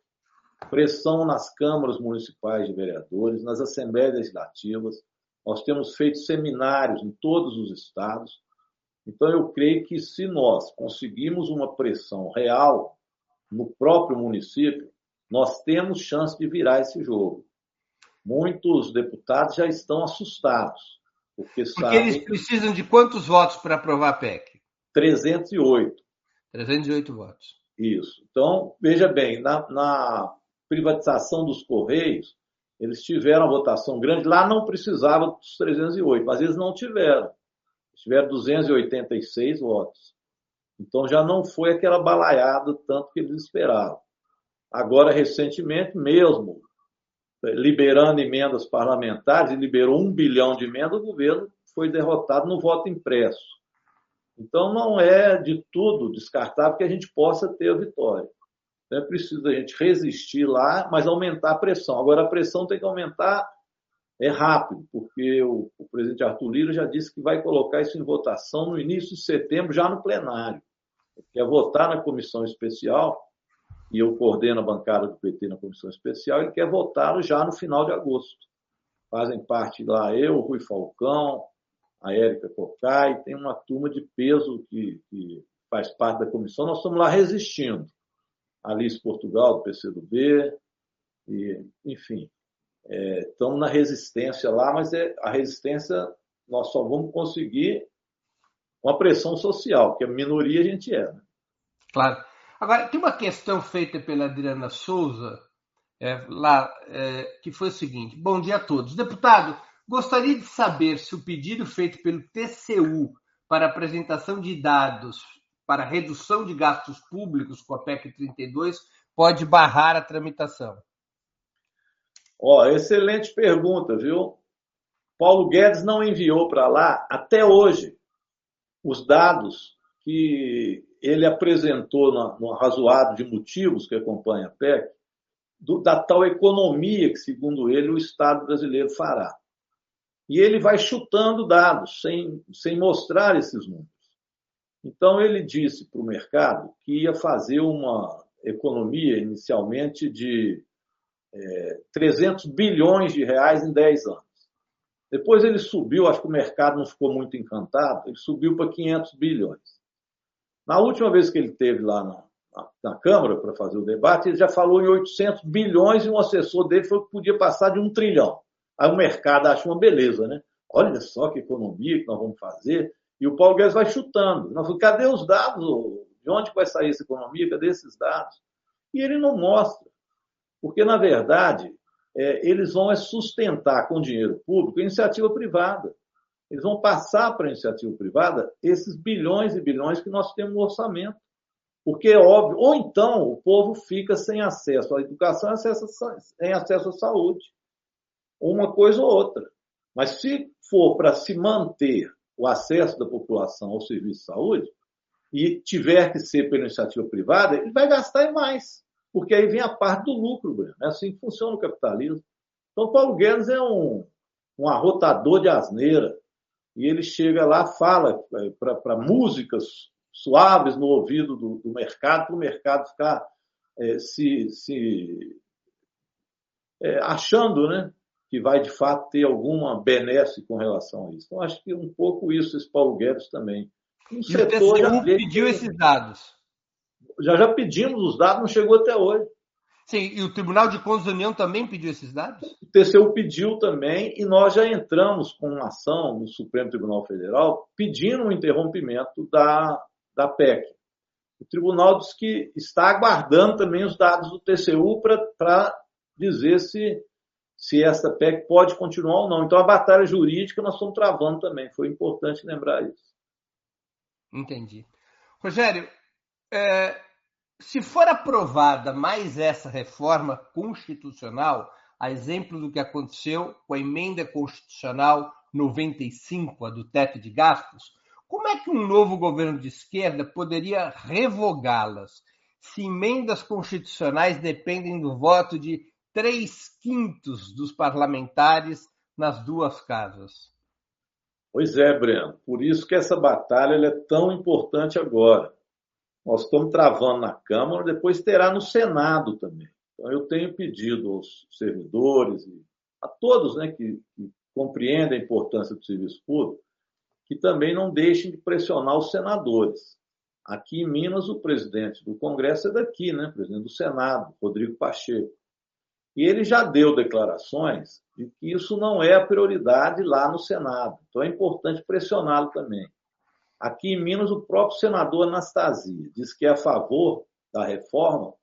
pressão nas câmaras municipais de vereadores, nas assembleias legislativas. Nós temos feito seminários em todos os estados. Então eu creio que se nós conseguirmos uma pressão real no próprio município, nós temos chance de virar esse jogo. Muitos deputados já estão assustados. Porque, porque sabem... eles precisam de quantos votos para aprovar a PEC? 308. 308 votos. Isso. Então, veja bem, na, na privatização dos Correios, eles tiveram uma votação grande. Lá não precisava dos 308, mas eles não tiveram. Tiveram 286 votos. Então já não foi aquela balaiada tanto que eles esperavam. Agora, recentemente, mesmo liberando emendas parlamentares, e liberou um bilhão de emendas, o governo foi derrotado no voto impresso. Então, não é de tudo descartável que a gente possa ter a vitória. Então, é preciso a gente resistir lá, mas aumentar a pressão. Agora, a pressão tem que aumentar é rápido, porque o, o presidente Arthur Lira já disse que vai colocar isso em votação no início de setembro, já no plenário. Quer votar na comissão especial e eu coordeno a bancada do PT na comissão especial, ele quer votá-lo já no final de agosto. Fazem parte lá eu, Rui Falcão, a Érica Cocai, tem uma turma de peso que, que, faz parte da comissão. Nós estamos lá resistindo. Alice Portugal, do PCdoB, e, enfim, é, estamos na resistência lá, mas é, a resistência nós só vamos conseguir com a pressão social, que a minoria a gente é. Né? Claro. Agora, tem uma questão feita pela Adriana Souza, é, lá, é, que foi o seguinte: Bom dia a todos. Deputado, gostaria de saber se o pedido feito pelo TCU para apresentação de dados para redução de gastos públicos com a PEC 32 pode barrar a tramitação. Ó, excelente pergunta, viu? Paulo Guedes não enviou para lá até hoje os dados que ele apresentou no, no razoado de motivos que acompanha a PEC, do, da tal economia que, segundo ele, o Estado brasileiro fará. E ele vai chutando dados, sem, sem mostrar esses números. Então, ele disse para o mercado que ia fazer uma economia, inicialmente, de é, 300 bilhões de reais em 10 anos. Depois ele subiu, acho que o mercado não ficou muito encantado, ele subiu para 500 bilhões. Na última vez que ele teve lá na, na, na Câmara para fazer o debate, ele já falou em 800 bilhões e um assessor dele falou que podia passar de um trilhão. Aí o mercado acha uma beleza, né? Olha só que economia que nós vamos fazer. E o Paulo Guedes vai chutando. Nós falamos, cadê os dados? De onde vai sair essa economia? Cadê esses dados? E ele não mostra. Porque, na verdade, é, eles vão é sustentar com dinheiro público a iniciativa privada. Eles vão passar para a iniciativa privada esses bilhões e bilhões que nós temos no orçamento. Porque é óbvio, ou então o povo fica sem acesso à educação sem acesso à saúde. Uma coisa ou outra. Mas se for para se manter o acesso da população ao serviço de saúde, e tiver que ser pela iniciativa privada, ele vai gastar mais. Porque aí vem a parte do lucro, Breno. É assim que funciona o capitalismo. Então, Paulo Guedes é um, um arrotador de asneira e ele chega lá, fala é, para músicas suaves no ouvido do, do mercado, para o mercado ficar é, se, se é, achando né, que vai de fato ter alguma benesse com relação a isso. Então, acho que um pouco isso esse Paulo Guedes também. Um e setor o TCU pediu esses dados. Já já pedimos os dados, não chegou até hoje. Sim, e o Tribunal de Contas da União também pediu esses dados? O TCU pediu também, e nós já entramos com uma ação no Supremo Tribunal Federal pedindo o um interrompimento da, da PEC. O tribunal diz que está aguardando também os dados do TCU para dizer se, se essa PEC pode continuar ou não. Então, a batalha jurídica nós estamos travando também. Foi importante lembrar isso. Entendi. Rogério, é, se for aprovada mais essa reforma constitucional, a exemplo do que aconteceu com a emenda constitucional 95, a do teto de gastos, como é que um novo governo de esquerda poderia revogá-las se emendas constitucionais dependem do voto de três quintos dos parlamentares nas duas casas? Pois é, Breno. Por isso que essa batalha é tão importante agora. Nós estamos travando na Câmara, depois terá no Senado também. Então, eu tenho pedido aos servidores a todos né, que, que compreendem a importância do serviço público que também não deixem de pressionar os senadores. Aqui em Minas, o presidente do Congresso é daqui, né? O presidente do Senado, Rodrigo Pacheco. E ele já deu declarações de que isso não é a prioridade lá no Senado. Então é importante pressioná-lo também. Aqui em Minas, o próprio senador Anastasia diz que é a favor da reforma,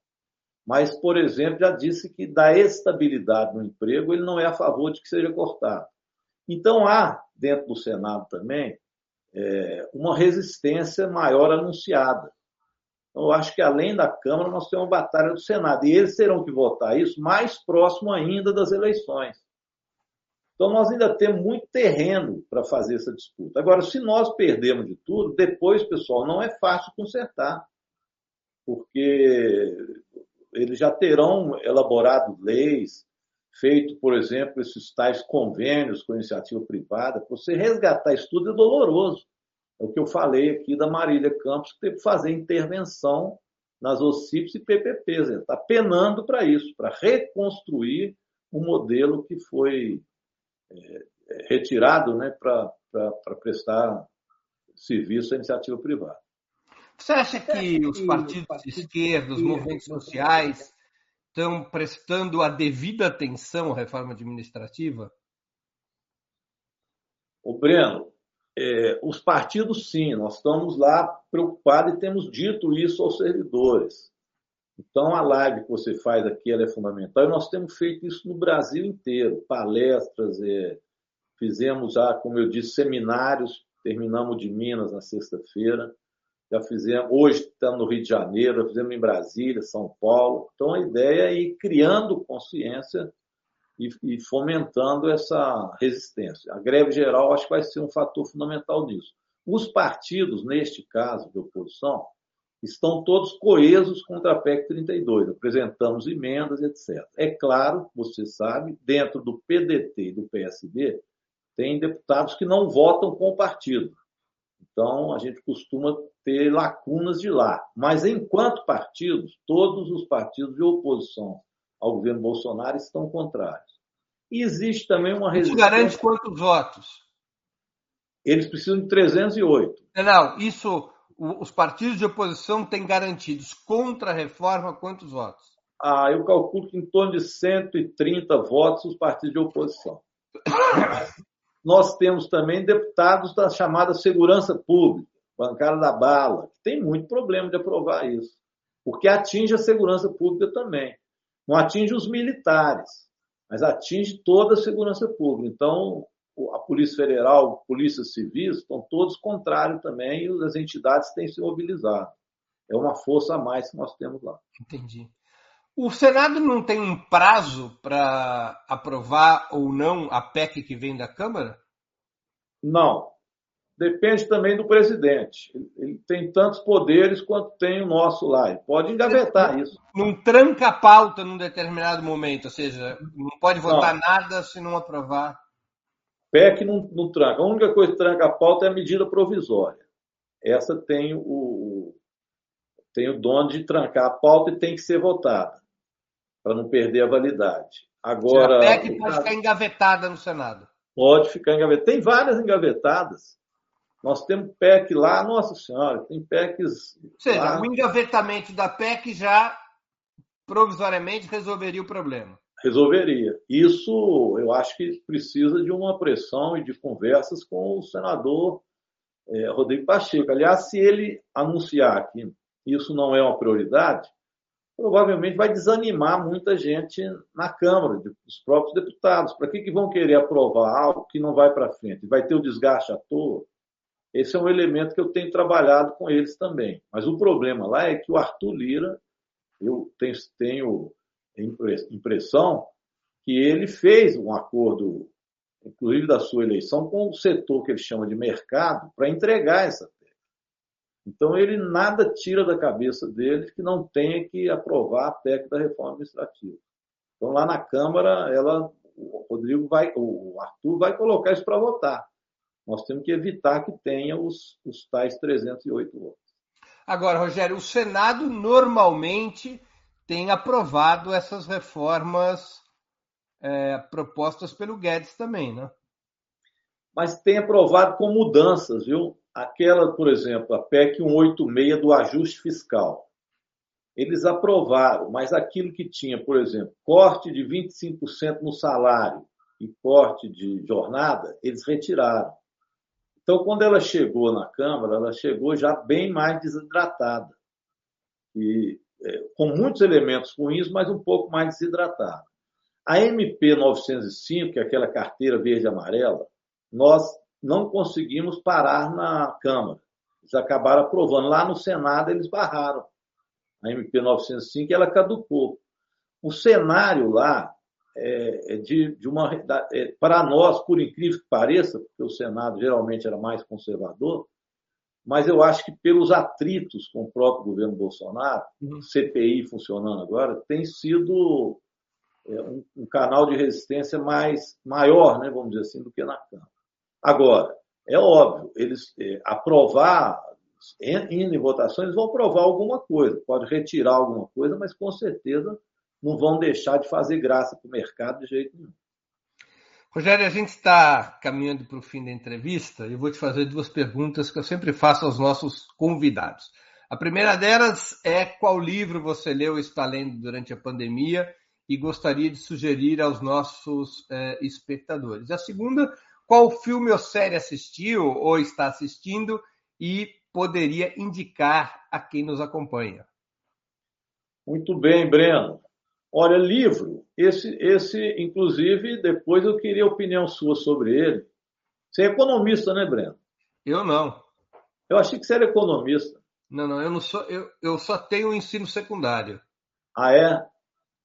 mas, por exemplo, já disse que da estabilidade no emprego ele não é a favor de que seja cortado. Então há, dentro do Senado também, é, uma resistência maior anunciada. Então, eu acho que além da Câmara, nós temos uma batalha do Senado. E eles terão que votar isso mais próximo ainda das eleições. Então, nós ainda temos muito terreno para fazer essa disputa. Agora, se nós perdemos de tudo, depois, pessoal, não é fácil consertar. Porque eles já terão elaborado leis, feito, por exemplo, esses tais convênios com iniciativa privada, você resgatar isso tudo é doloroso. É o que eu falei aqui da Marília Campos, que teve que fazer intervenção nas OCIPs e PPPs. Está penando para isso, para reconstruir um modelo que foi é, retirado né, para prestar serviço à iniciativa privada. Você acha que os partidos de esquerda, os movimentos sociais, estão prestando a devida atenção à reforma administrativa? O Breno, é, os partidos sim, nós estamos lá preocupados e temos dito isso aos servidores. Então a live que você faz aqui é fundamental e nós temos feito isso no Brasil inteiro, palestras, é, fizemos já, como eu disse, seminários, terminamos de Minas na sexta-feira, já fizemos, hoje estamos no Rio de Janeiro, já fizemos em Brasília, São Paulo. Então a ideia é ir criando consciência e, e fomentando essa resistência. A greve geral acho que vai ser um fator fundamental nisso. Os partidos, neste caso de oposição, estão todos coesos contra a PEC 32, apresentamos emendas, etc. É claro, você sabe, dentro do PDT e do PSD, tem deputados que não votam com o partido. Então, a gente costuma ter lacunas de lá. Mas, enquanto partidos, todos os partidos de oposição ao governo Bolsonaro estão contrários. E existe também uma resistência. Isso garante quantos votos? Eles precisam de 308. Não, isso os partidos de oposição têm garantidos contra a reforma quantos votos? Ah, eu calculo que em torno de 130 votos os partidos de oposição. Nós temos também deputados da chamada segurança pública, bancada da bala, que tem muito problema de aprovar isso, porque atinge a segurança pública também. Não atinge os militares, mas atinge toda a segurança pública. Então, a Polícia Federal, a Polícia Civil, estão todos contrários também e as entidades têm se mobilizado. É uma força a mais que nós temos lá. Entendi. O Senado não tem um prazo para aprovar ou não a PEC que vem da Câmara? Não. Depende também do presidente. Ele tem tantos poderes quanto tem o nosso lá. Ele pode engavetar não, isso. Não tranca a pauta num determinado momento, ou seja, não pode votar não. nada se não aprovar. PEC não, não tranca. A única coisa que tranca a pauta é a medida provisória. Essa tem o, tem o dono de trancar a pauta e tem que ser votada, para não perder a validade. Agora, a PEC pode ficar engavetada no Senado. Pode ficar engavetada. Tem várias engavetadas. Nós temos PEC lá, nossa senhora, tem PECs. Ou seja, lá. o engavetamento da PEC já provisoriamente resolveria o problema. Resolveria. Isso eu acho que precisa de uma pressão e de conversas com o senador é, Rodrigo Pacheco. Aliás, se ele anunciar que isso não é uma prioridade, provavelmente vai desanimar muita gente na Câmara, os próprios deputados. Para que, que vão querer aprovar algo que não vai para frente? Vai ter o desgaste à toa? Esse é um elemento que eu tenho trabalhado com eles também. Mas o problema lá é que o Arthur Lira, eu tenho, impressão que ele fez um acordo inclusive da sua eleição, com o setor que ele chama de mercado para entregar essa PEC. Então, ele nada tira da cabeça dele que não tenha que aprovar a PEC da reforma administrativa. Então, lá na Câmara, ela, o Rodrigo vai, o Arthur vai colocar isso para votar. Nós temos que evitar que tenha os, os tais 308 votos. Agora, Rogério, o Senado normalmente tem aprovado essas reformas é, propostas pelo Guedes também, né? Mas tem aprovado com mudanças, viu? Aquela, por exemplo, a PEC 186 do ajuste fiscal. Eles aprovaram, mas aquilo que tinha, por exemplo, corte de 25% no salário e corte de jornada, eles retiraram. Então, quando ela chegou na Câmara, ela chegou já bem mais desidratada. E é, com muitos elementos ruins, mas um pouco mais desidratada. A MP 905, que é aquela carteira verde e amarela, nós não conseguimos parar na Câmara. Eles acabaram aprovando. Lá no Senado, eles barraram. A MP 905 ela caducou. O cenário lá é, é de, de uma. É, para nós, por incrível que pareça, porque o Senado geralmente era mais conservador, mas eu acho que pelos atritos com o próprio governo Bolsonaro, uhum. CPI funcionando agora, tem sido é, um, um, canal de resistência mais maior, né, vamos dizer assim, do que na Câmara. Agora, é óbvio, eles é, aprovar em, em votações vão aprovar alguma coisa, pode retirar alguma coisa, mas com certeza não vão deixar de fazer graça para o mercado de jeito nenhum. Rogério, a gente está caminhando para o fim da entrevista e eu vou te fazer duas perguntas que eu sempre faço aos nossos convidados. A primeira delas é qual livro você leu e está lendo durante a pandemia e gostaria de sugerir aos nossos eh, espectadores. A segunda, qual filme ou série assistiu ou está assistindo e poderia indicar a quem nos acompanha? Muito bem, Breno. Olha, livro, esse, esse, inclusive, depois eu queria a opinião sua sobre ele. Você é economista, né, Breno? Eu não. Eu achei que você era economista. Não, não, eu não sou, eu, eu só tenho o ensino secundário. Ah, é?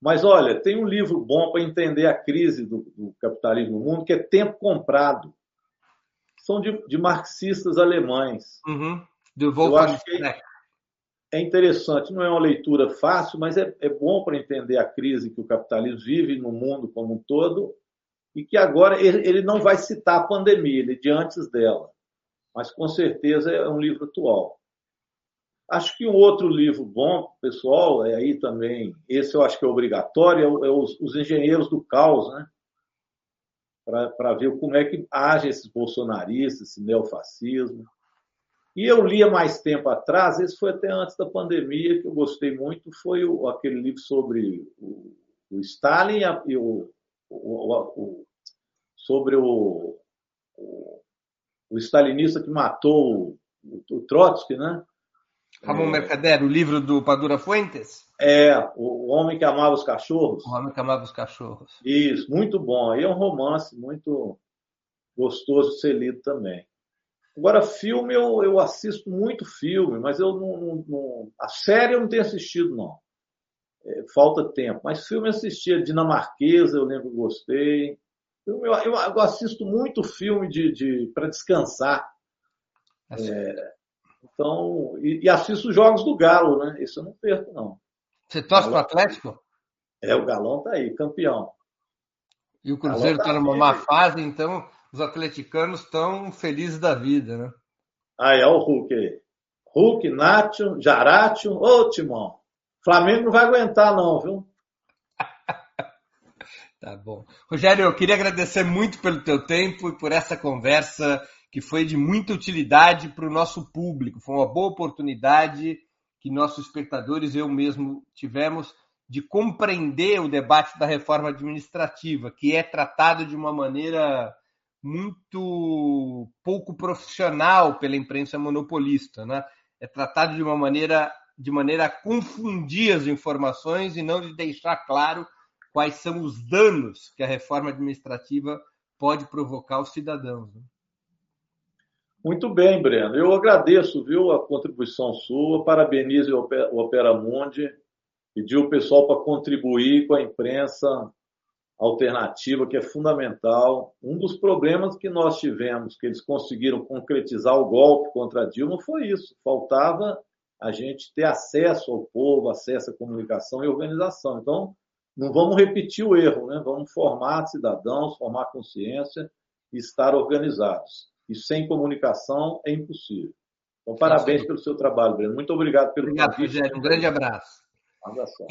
Mas olha, tem um livro bom para entender a crise do, do, capitalismo no mundo, que é Tempo Comprado. São de, de marxistas alemães. Uhum. Do Wolfgang Streck é interessante, não é uma leitura fácil, mas é, é bom para entender a crise que o capitalismo vive no mundo como um todo e que agora ele, ele não vai citar a pandemia, ele é de antes dela, mas com certeza é um livro atual. Acho que um outro livro bom, pessoal, é aí também, esse eu acho que é obrigatório, é, é os, os Engenheiros do Caos, né? Para ver como é que agem esses bolsonaristas, esse neofascismo. E eu lia mais tempo atrás, esse foi até antes da pandemia, que eu gostei muito, foi o, aquele livro sobre o, o Stalin e o, o, sobre o, o, stalinista que matou o, Trotsky, né? Ramon é, Mercader, o livro do Padura Fuentes? É, o Homem que Amava os Cachorros. O Homem que Amava os Cachorros. Isso, muito bom. Aí é um romance muito gostoso de ser lido também. Agora, filme, eu, eu assisto muito filme, mas eu não, não, não, A série eu não tenho assistido, não. É, falta tempo. Mas filme eu assistia Dinamarquesa, eu lembro que gostei. Eu, eu, eu assisto muito filme de, de para descansar. É, então, e, e, assisto jogos do Galo, né? Isso eu não perco, não. Você torce para o Atlético? É, o Galão tá aí, campeão. E o Cruzeiro está tá numa má fase, então os atleticanos estão felizes da vida, né? Aí, olha o Hulk aí. Hulk, Nacho, Jaratio, ô Timão. Flamengo não vai aguentar, não, viu? tá bom. Rogério, eu queria agradecer muito pelo teu tempo e por essa conversa que foi de muita utilidade para o nosso público. Foi uma boa oportunidade que nossos espectadores e eu mesmo tivemos de compreender o debate da reforma administrativa, que é tratado de uma maneira muito pouco profissional pela imprensa monopolista, né? É tratado de uma maneira de maneira a confundir as informações e não de deixar claro quais são os danos que a reforma administrativa pode provocar aos cidadãos. Né? Muito bem, Breno. Eu agradeço, viu, a contribuição sua, parabenizo o Opera Mundi, pedi o pessoal para contribuir com a imprensa alternativa que é fundamental. Um dos problemas que nós tivemos, que eles conseguiram concretizar o golpe contra a Dilma, foi isso. Faltava a gente ter acesso ao povo, acesso à comunicação e organização. Então, não vamos repetir o erro, né? vamos formar cidadãos, formar consciência e estar organizados. E sem comunicação é impossível. Então, parabéns pelo seu trabalho, Breno. Muito obrigado pelo obrigado, convite. Rogério. Um grande abraço. Um abraço.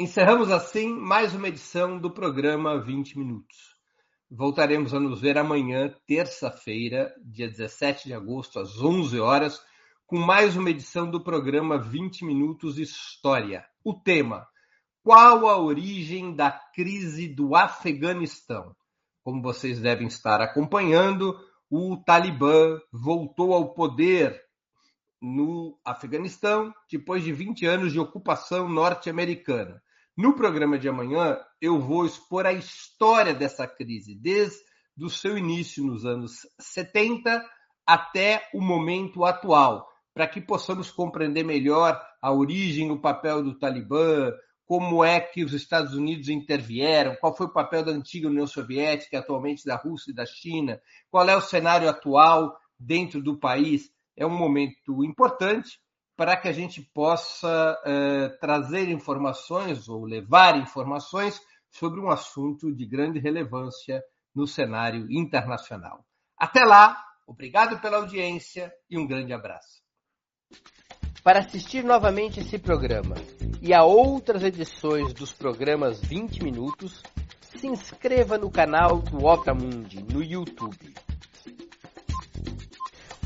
Encerramos assim mais uma edição do programa 20 Minutos. Voltaremos a nos ver amanhã, terça-feira, dia 17 de agosto, às 11 horas, com mais uma edição do programa 20 Minutos História. O tema: Qual a origem da crise do Afeganistão? Como vocês devem estar acompanhando, o Talibã voltou ao poder no Afeganistão depois de 20 anos de ocupação norte-americana. No programa de amanhã, eu vou expor a história dessa crise, desde o seu início nos anos 70 até o momento atual, para que possamos compreender melhor a origem, o papel do Talibã, como é que os Estados Unidos intervieram, qual foi o papel da antiga União Soviética, atualmente da Rússia e da China, qual é o cenário atual dentro do país. É um momento importante para que a gente possa eh, trazer informações ou levar informações sobre um assunto de grande relevância no cenário internacional. Até lá, obrigado pela audiência e um grande abraço. Para assistir novamente esse programa e a outras edições dos programas 20 Minutos, se inscreva no canal do Opera Mundi no YouTube.